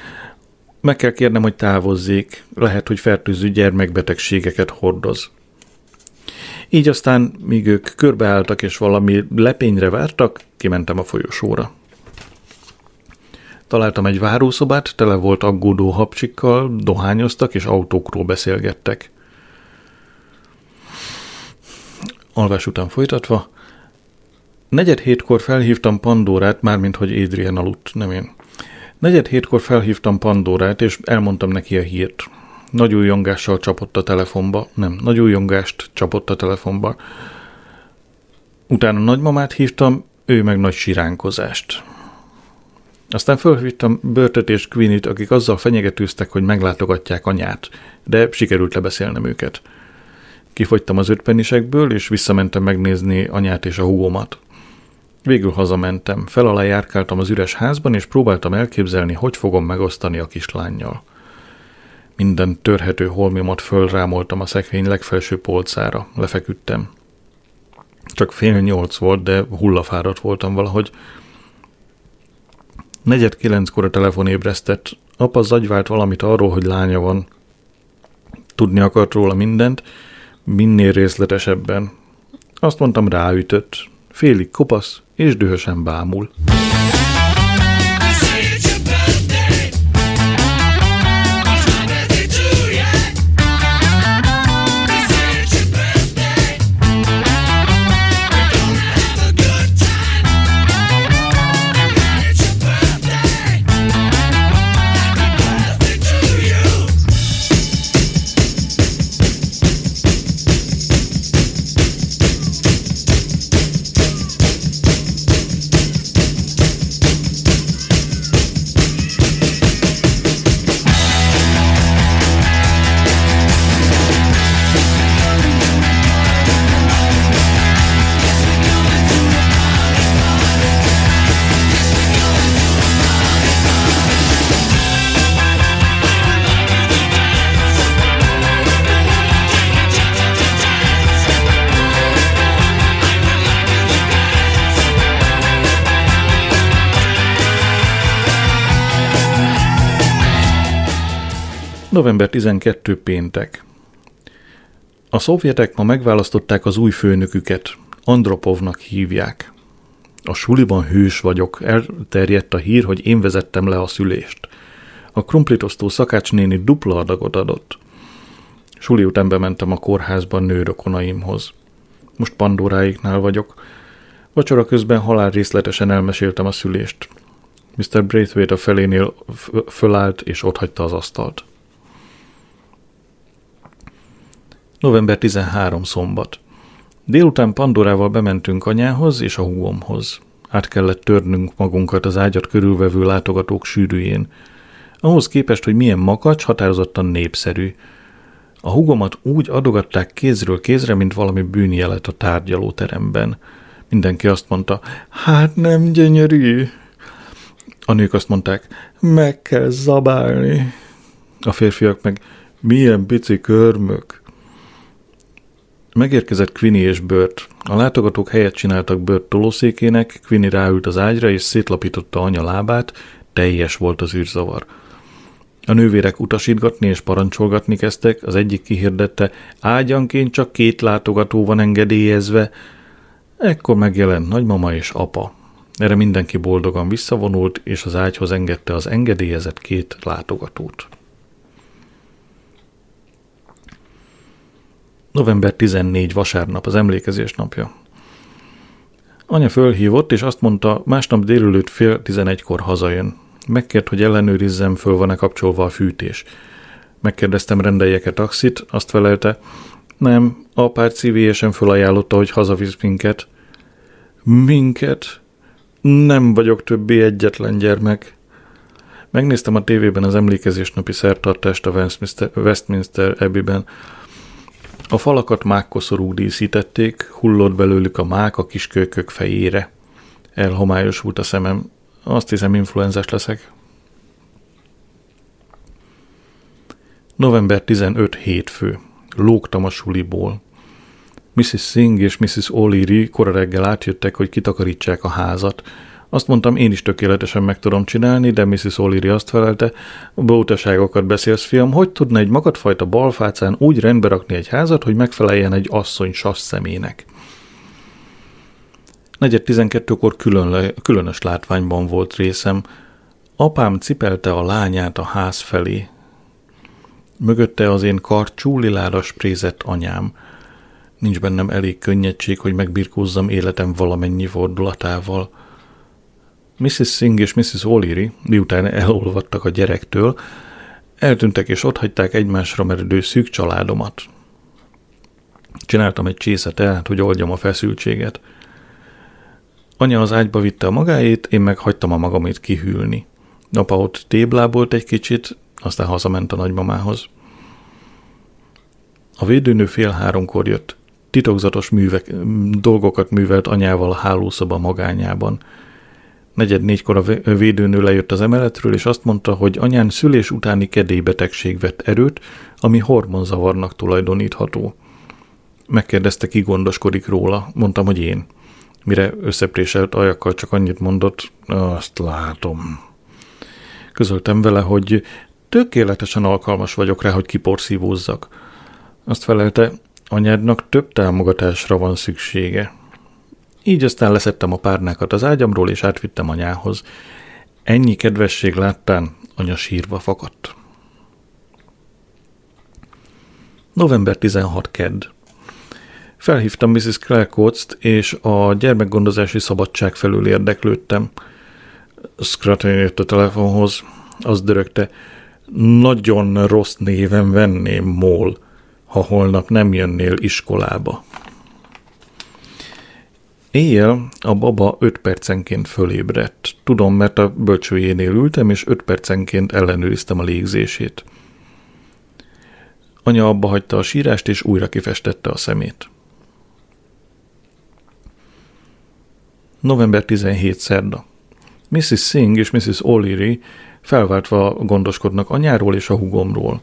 Meg kell kérnem, hogy távozzék, lehet, hogy fertőző gyermekbetegségeket hordoz. Így aztán, míg ők körbeálltak és valami lepényre vártak, kimentem a folyosóra. Találtam egy várószobát, tele volt aggódó hapcsikkal, dohányoztak és autókról beszélgettek. Alvás után folytatva, negyed hétkor felhívtam Pandórát, mármint hogy Adrian aludt, nem én. Negyed hétkor felhívtam Pandórát, és elmondtam neki a hírt. Nagy újongással csapott a telefonba, nem, nagy újongást csapott a telefonba. Utána nagymamát hívtam, ő meg nagy siránkozást. Aztán fölhívtam Börtöt és Quinit, akik azzal fenyegetőztek, hogy meglátogatják anyát, de sikerült lebeszélnem őket. Kifogytam az ötpenisekből, és visszamentem megnézni anyát és a húgomat. Végül hazamentem, fel járkáltam az üres házban, és próbáltam elképzelni, hogy fogom megosztani a kislányjal. Minden törhető holmimat fölrámoltam a szekrény legfelső polcára, lefeküdtem. Csak fél nyolc volt, de hullafáradt voltam valahogy. Negyed kilenckor a telefon ébresztett. Apa zagyvált valamit arról, hogy lánya van. Tudni akart róla mindent, minél részletesebben. Azt mondtam, ráütött. Félig kopasz és dühösen bámul. November 12 péntek. A szovjetek ma megválasztották az új főnöküket, Andropovnak hívják. A suliban hős vagyok, elterjedt a hír, hogy én vezettem le a szülést. A krumplitosztó szakácsnéni dupla adagot adott. Suli után bementem a kórházban nőrokonaimhoz. Most Pandoráiknál vagyok. Vacsora közben halál részletesen elmeséltem a szülést. Mr. Braithwaite a felénél fölállt és otthagyta az asztalt. November 13 szombat. Délután Pandorával bementünk anyához és a húgomhoz. Át kellett törnünk magunkat az ágyat körülvevő látogatók sűrűjén. Ahhoz képest, hogy milyen makacs, határozottan népszerű. A hugomat úgy adogatták kézről kézre, mint valami bűnjelet a tárgyalóteremben. Mindenki azt mondta, hát nem gyönyörű. A nők azt mondták, meg kell zabálni. A férfiak meg, milyen pici körmök. Megérkezett Quini és Bört. A látogatók helyet csináltak Bört tolószékének, Quini ráült az ágyra és szétlapította anya lábát, teljes volt az űrzavar. A nővérek utasítgatni és parancsolgatni kezdtek, az egyik kihirdette, ágyanként csak két látogató van engedélyezve. Ekkor megjelent nagymama és apa. Erre mindenki boldogan visszavonult, és az ágyhoz engedte az engedélyezett két látogatót. November 14 vasárnap, az emlékezés napja. Anya fölhívott, és azt mondta, másnap délelőtt fél tizenegykor hazajön. Megkért, hogy ellenőrizzem, föl van-e kapcsolva a fűtés. Megkérdeztem, rendeljek-e taxit, azt felelte, nem, apár szívélyesen fölajánlotta, hogy hazavisz minket. Minket? Nem vagyok többé egyetlen gyermek. Megnéztem a tévében az emlékezésnapi szertartást a Westminster, Westminster Abbey-ben. A falakat mákkoszorú díszítették, hullott belőlük a mák a kiskölykök fejére. Elhomályosult a szemem. Azt hiszem, influenzás leszek. November 15 hétfő. Lógtam a suliból. Mrs. Singh és Mrs. O'Leary kora reggel átjöttek, hogy kitakarítsák a házat. Azt mondtam, én is tökéletesen meg tudom csinálni, de Mrs. O'Leary azt felelte, bótaságokat beszélsz, fiam, hogy tudna egy magadfajta balfácán úgy rendbe rakni egy házat, hogy megfeleljen egy asszony sas szemének. Negyed tizenkettőkor külön, különös látványban volt részem. Apám cipelte a lányát a ház felé. Mögötte az én karcsú lilára sprézett anyám. Nincs bennem elég könnyedség, hogy megbirkózzam életem valamennyi fordulatával – Mrs. Singh és Mrs. O'Leary, miután elolvadtak a gyerektől, eltűntek és otthagyták egymásra meredő szűk családomat. Csináltam egy csészet el, hogy oldjam a feszültséget. Anya az ágyba vitte a magáét, én meg hagytam a magamét kihűlni. Apa ott téblábolt egy kicsit, aztán hazament a nagymamához. A védőnő fél háromkor jött. Titokzatos művek, dolgokat művelt anyával a hálószoba magányában – Negyed négykor a védőnő lejött az emeletről, és azt mondta, hogy anyán szülés utáni kedélybetegség vett erőt, ami hormonzavarnak tulajdonítható. Megkérdezte, ki gondoskodik róla, mondtam, hogy én. Mire összepréselt ajakkal csak annyit mondott, azt látom. Közöltem vele, hogy tökéletesen alkalmas vagyok rá, hogy kiporszívózzak. Azt felelte, anyádnak több támogatásra van szüksége. Így aztán leszettem a párnákat az ágyamról, és átvittem anyához. Ennyi kedvesség láttán anya sírva fakadt. November 16. Kedd. Felhívtam Mrs. Clarkotzt, és a gyermekgondozási szabadság felül érdeklődtem. Scratton jött a telefonhoz, az dörögte, nagyon rossz néven venném mól, ha holnap nem jönnél iskolába. Éjjel a baba 5 percenként fölébredt. Tudom, mert a bölcsőjénél ültem, és 5 percenként ellenőriztem a légzését. Anya abba hagyta a sírást, és újra kifestette a szemét. November 17. szerda. Mrs. Singh és Mrs. O'Leary felváltva gondoskodnak anyáról és a hugomról.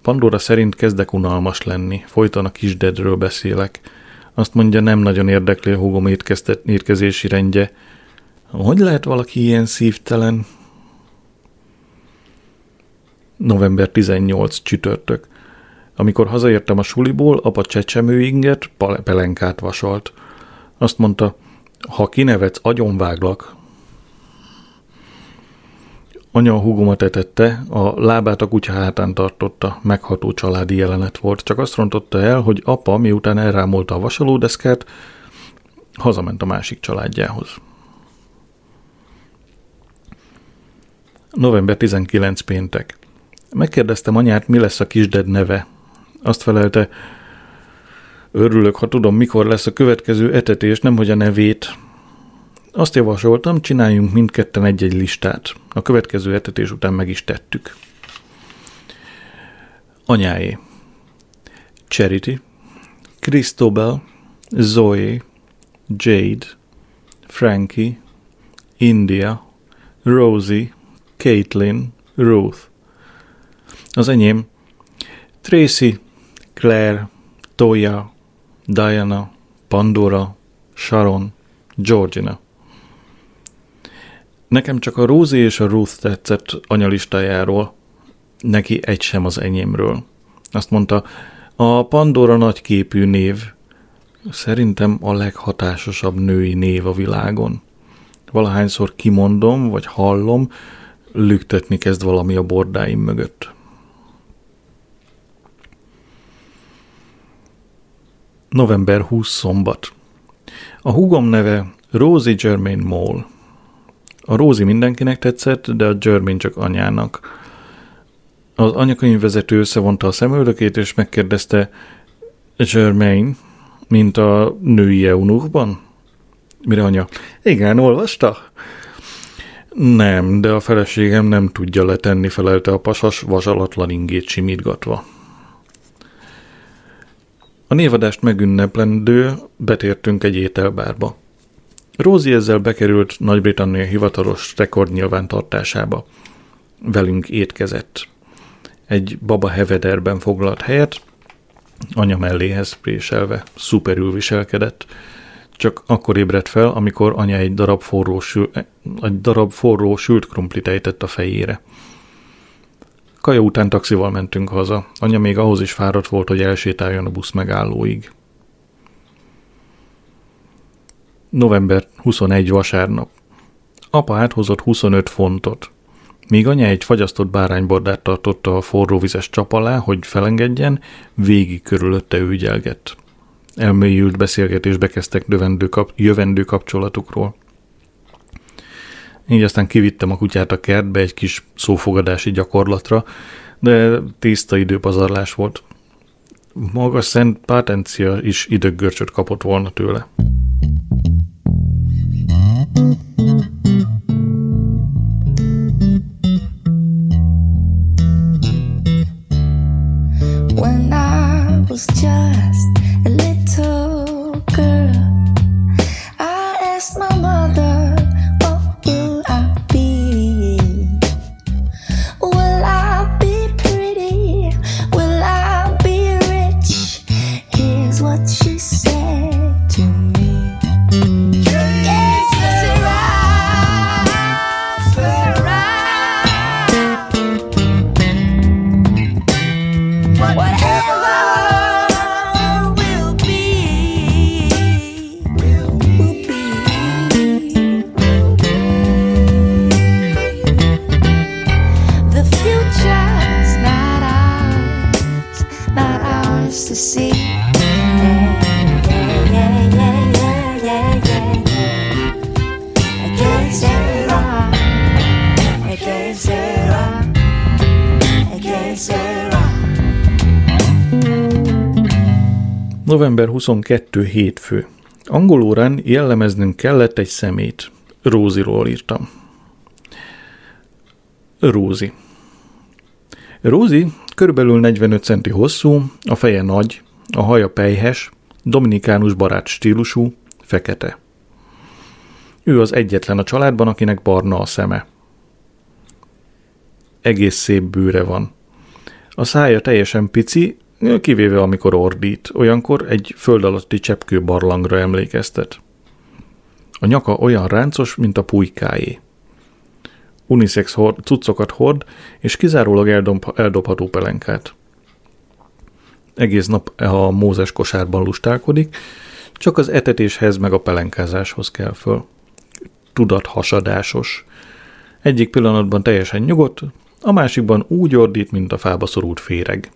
Pandora szerint kezdek unalmas lenni, folyton a kisdedről beszélek – azt mondja, nem nagyon érdekli a húgom étkezési rendje. Hogy lehet valaki ilyen szívtelen? November 18 csütörtök. Amikor hazaértem a suliból, apa csecsemőinget, pelenkát vasalt. Azt mondta, ha kinevetsz, agyonváglak. Anya a húgomat etette, a lábát a kutya hátán tartotta, megható családi jelenet volt, csak azt rontotta el, hogy apa, miután elrámolta a vasalódeszkát, hazament a másik családjához. November 19 péntek. Megkérdeztem anyát, mi lesz a kisded neve. Azt felelte, örülök, ha tudom, mikor lesz a következő etetés, nemhogy a nevét. Azt javasoltam, csináljunk mindketten egy-egy listát. A következő etetés után meg is tettük. Anyáé. Charity, Christobel, Zoe, Jade, Frankie, India, Rosie, Caitlin, Ruth. Az enyém. Tracy, Claire, Toya, Diana, Pandora, Sharon, Georgina. Nekem csak a Rózi és a Ruth tetszett anyalistájáról, neki egy sem az enyémről. Azt mondta, a Pandora nagyképű név, szerintem a leghatásosabb női név a világon. Valahányszor kimondom, vagy hallom, lüktetni kezd valami a bordáim mögött. November 20 szombat. A húgom neve Rosie Germain Mole. A Rózi mindenkinek tetszett, de a Jermaine csak anyának. Az anyakönyvvezető összevonta a szemöldökét, és megkérdezte, Germain, mint a női eunuchban? Mire anya? Igen, olvasta? Nem, de a feleségem nem tudja letenni, felelte a pasas vasalatlan ingét simítgatva. A névadást megünneplendő betértünk egy ételbárba. Rózi ezzel bekerült Nagy-Britannia hivatalos rekord nyilvántartásába. Velünk étkezett. Egy baba hevederben foglalt helyet, anya melléhez préselve, szuperül viselkedett. Csak akkor ébredt fel, amikor anya egy darab forró, sül, egy darab forró sült krumplit ejtett a fejére. Kaja után taxival mentünk haza. Anya még ahhoz is fáradt volt, hogy elsétáljon a busz megállóig. November 21 vasárnap. Apa áthozott 25 fontot. Míg anya egy fagyasztott báránybordát tartotta a forróvizes csap alá, hogy felengedjen, végig körülötte ügyelgett. Elmélyült beszélgetésbe kezdtek dövendő kap- jövendő kapcsolatukról. Így aztán kivittem a kutyát a kertbe egy kis szófogadási gyakorlatra, de tiszta időpazarlás volt. Maga Szent Pátencia is idöggörcsöt kapott volna tőle. When I was just a little girl, I asked my mother, November 22 hétfő. Angol órán jellemeznünk kellett egy szemét. Róziról írtam. Rózi. Rózi körülbelül 45 centi hosszú, a feje nagy, a haja pejhes, dominikánus barát stílusú, fekete. Ő az egyetlen a családban, akinek barna a szeme. Egész szép bőre van. A szája teljesen pici, kivéve amikor ordít, olyankor egy föld alatti cseppkő barlangra emlékeztet. A nyaka olyan ráncos, mint a pulykáé. Unisex hord, cuccokat hord, és kizárólag eldob, eldobható pelenkát. Egész nap a mózes kosárban lustálkodik, csak az etetéshez meg a pelenkázáshoz kell föl. Tudat hasadásos. Egyik pillanatban teljesen nyugodt, a másikban úgy ordít, mint a fába szorult féreg.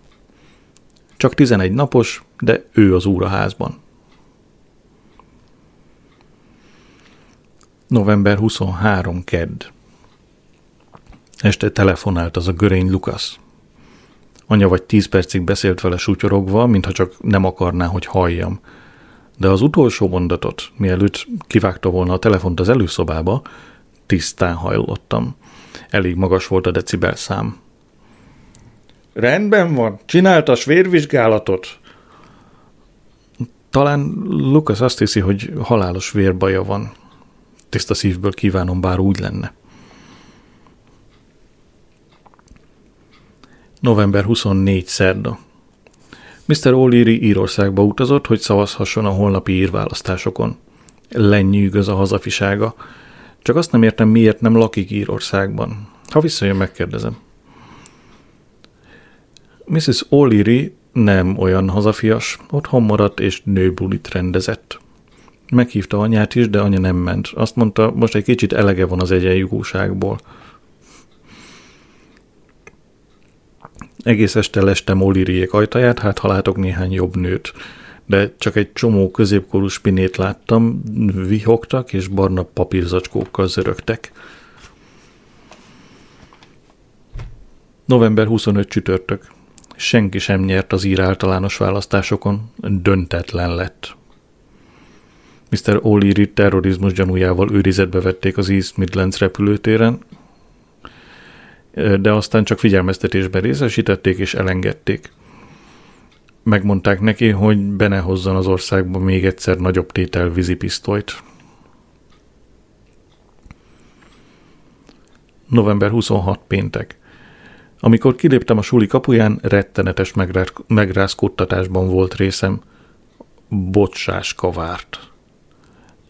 Csak 11 napos, de ő az úr a házban. November 23. Kedd. Este telefonált az a görény Lukasz. Anya vagy tíz percig beszélt vele sutyorogva, mintha csak nem akarná, hogy halljam. De az utolsó mondatot, mielőtt kivágta volna a telefont az előszobába, tisztán hajlottam. Elég magas volt a decibel szám. Rendben van, csináltas vérvizsgálatot. Talán Lukasz azt hiszi, hogy halálos vérbaja van. Tiszta szívből kívánom, bár úgy lenne. November 24. szerda. Mr. O'Leary Írországba utazott, hogy szavazhasson a holnapi írválasztásokon. Lenyűgöz a hazafisága. Csak azt nem értem, miért nem lakik Írországban. Ha visszajön, megkérdezem. Mrs. O'Leary nem olyan hazafias, otthon maradt és nőbulit rendezett. Meghívta anyát is, de anya nem ment. Azt mondta, most egy kicsit elege van az egyenjogúságból. Egész este lestem O'Learyék ajtaját, hát ha látok néhány jobb nőt. De csak egy csomó középkorú spinét láttam, vihogtak és barna papírzacskókkal zörögtek. November 25 csütörtök. Senki sem nyert az ír általános választásokon, döntetlen lett. Mr. O'Leary terrorizmus gyanújával őrizetbe vették az East Midlands repülőtéren, de aztán csak figyelmeztetésben részesítették és elengedték. Megmondták neki, hogy be ne hozzon az országba még egyszer nagyobb tétel vízipisztolyt. November 26 péntek. Amikor kiléptem a suli kapuján, rettenetes megrázkódtatásban volt részem. Bocsáska várt.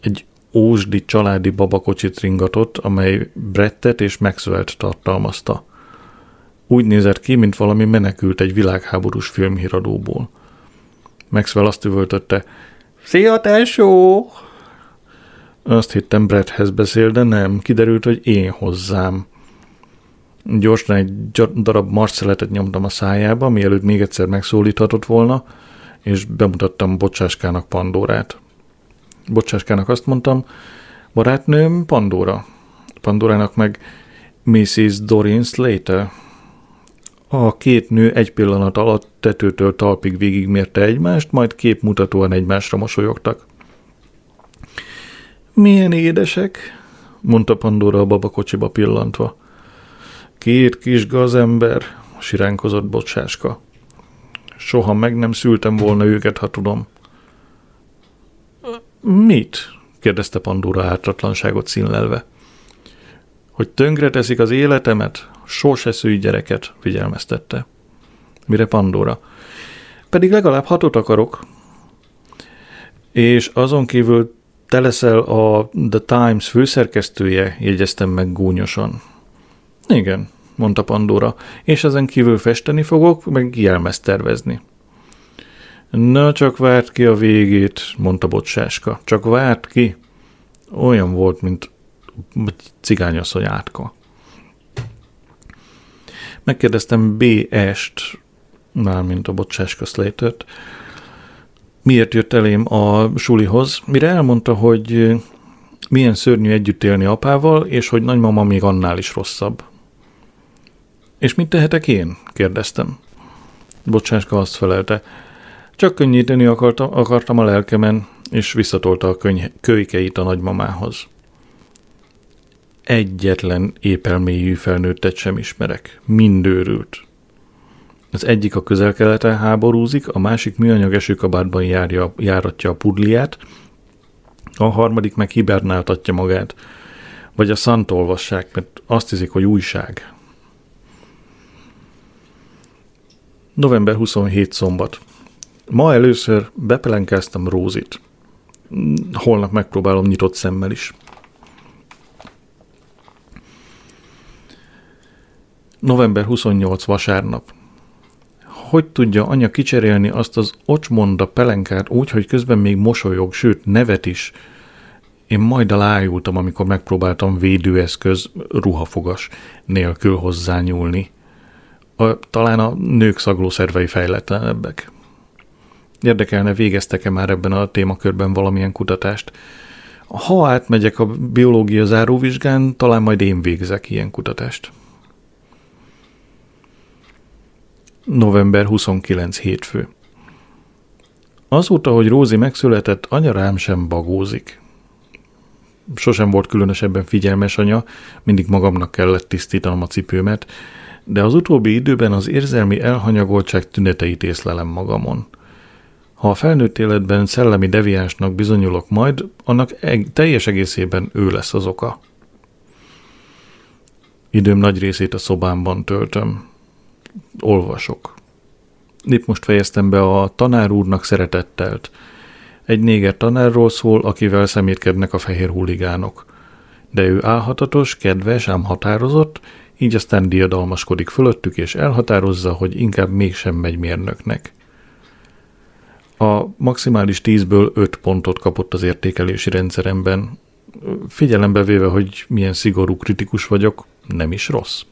egy ósdi családi babakocsit ringatott, amely Brettet és Maxwell-t tartalmazta. Úgy nézett ki, mint valami menekült egy világháborús filmhíradóból. Maxwell azt üvöltötte, Szia, tesó! Azt hittem Bretthez beszél, de nem, kiderült, hogy én hozzám. Gyorsan egy darab marszeletet nyomtam a szájába, mielőtt még egyszer megszólíthatott volna, és bemutattam Bocsáskának Pandórát. Bocsáskának azt mondtam, barátnőm Pandora. Pandorának meg Mrs. Dorin Slater. A két nő egy pillanat alatt tetőtől talpig végigmérte egymást, majd képmutatóan egymásra mosolyogtak. Milyen édesek, mondta Pandora a babakocsiba pillantva. Két kis gazember, siránkozott bocsáska. Soha meg nem szültem volna őket, ha tudom. Mit? kérdezte Pandora ártatlanságot színlelve. Hogy tönkre teszik az életemet, sose szülj gyereket, figyelmeztette. Mire Pandora? Pedig legalább hatot akarok. És azon kívül te leszel a The Times főszerkesztője, jegyeztem meg gúnyosan. Igen, mondta Pandora, és ezen kívül festeni fogok, meg jelmezt tervezni. Na, csak várt ki a végét, mondta Bocsáska. Csak várt ki. Olyan volt, mint cigányasszony átka. Megkérdeztem B.S-t, mármint a Bocsáska Slater-t, miért jött elém a sulihoz, mire elmondta, hogy milyen szörnyű együtt élni apával, és hogy nagymama még annál is rosszabb. És mit tehetek én? kérdeztem. Bocsáska azt felelte. Csak könnyíteni akartam, akartam a lelkemen, és visszatolta a könyh- kölykeit a nagymamához. Egyetlen épelmélyű felnőttet sem ismerek. Mind őrült. Az egyik a közel-keleten háborúzik, a másik műanyag esőkabátban járja, járatja a pudliát, a harmadik meg hibernáltatja magát. Vagy a szant olvassák, mert azt hiszik, hogy újság. November 27 szombat. Ma először bepelenkáztam Rózit. Holnap megpróbálom nyitott szemmel is. November 28 vasárnap. Hogy tudja anya kicserélni azt az ocsmonda pelenkát úgy, hogy közben még mosolyog, sőt nevet is? Én majd alájultam, amikor megpróbáltam védőeszköz ruhafogas nélkül hozzányúlni. A, talán a nők szaglószervei fejletlenebbek. Érdekelne, végeztek-e már ebben a témakörben valamilyen kutatást? Ha átmegyek a biológia záróvizsgán, talán majd én végzek ilyen kutatást. November 29 hétfő. Azóta, hogy Rózi megszületett, anya rám sem bagózik. Sosem volt különösebben figyelmes anya, mindig magamnak kellett tisztítanom a cipőmet, de az utóbbi időben az érzelmi elhanyagoltság tüneteit észlelem magamon. Ha a felnőtt életben szellemi deviánsnak bizonyulok majd, annak eg- teljes egészében ő lesz az oka. Időm nagy részét a szobámban töltöm. Olvasok. Épp most fejeztem be a tanár úrnak szeretettelt. Egy néger tanárról szól, akivel szemétkednek a fehér huligánok. De ő álhatatos, kedves, ám határozott, így aztán diadalmaskodik fölöttük, és elhatározza, hogy inkább mégsem megy mérnöknek. A maximális 10-ből 5 pontot kapott az értékelési rendszeremben. Figyelembe véve, hogy milyen szigorú kritikus vagyok, nem is rossz.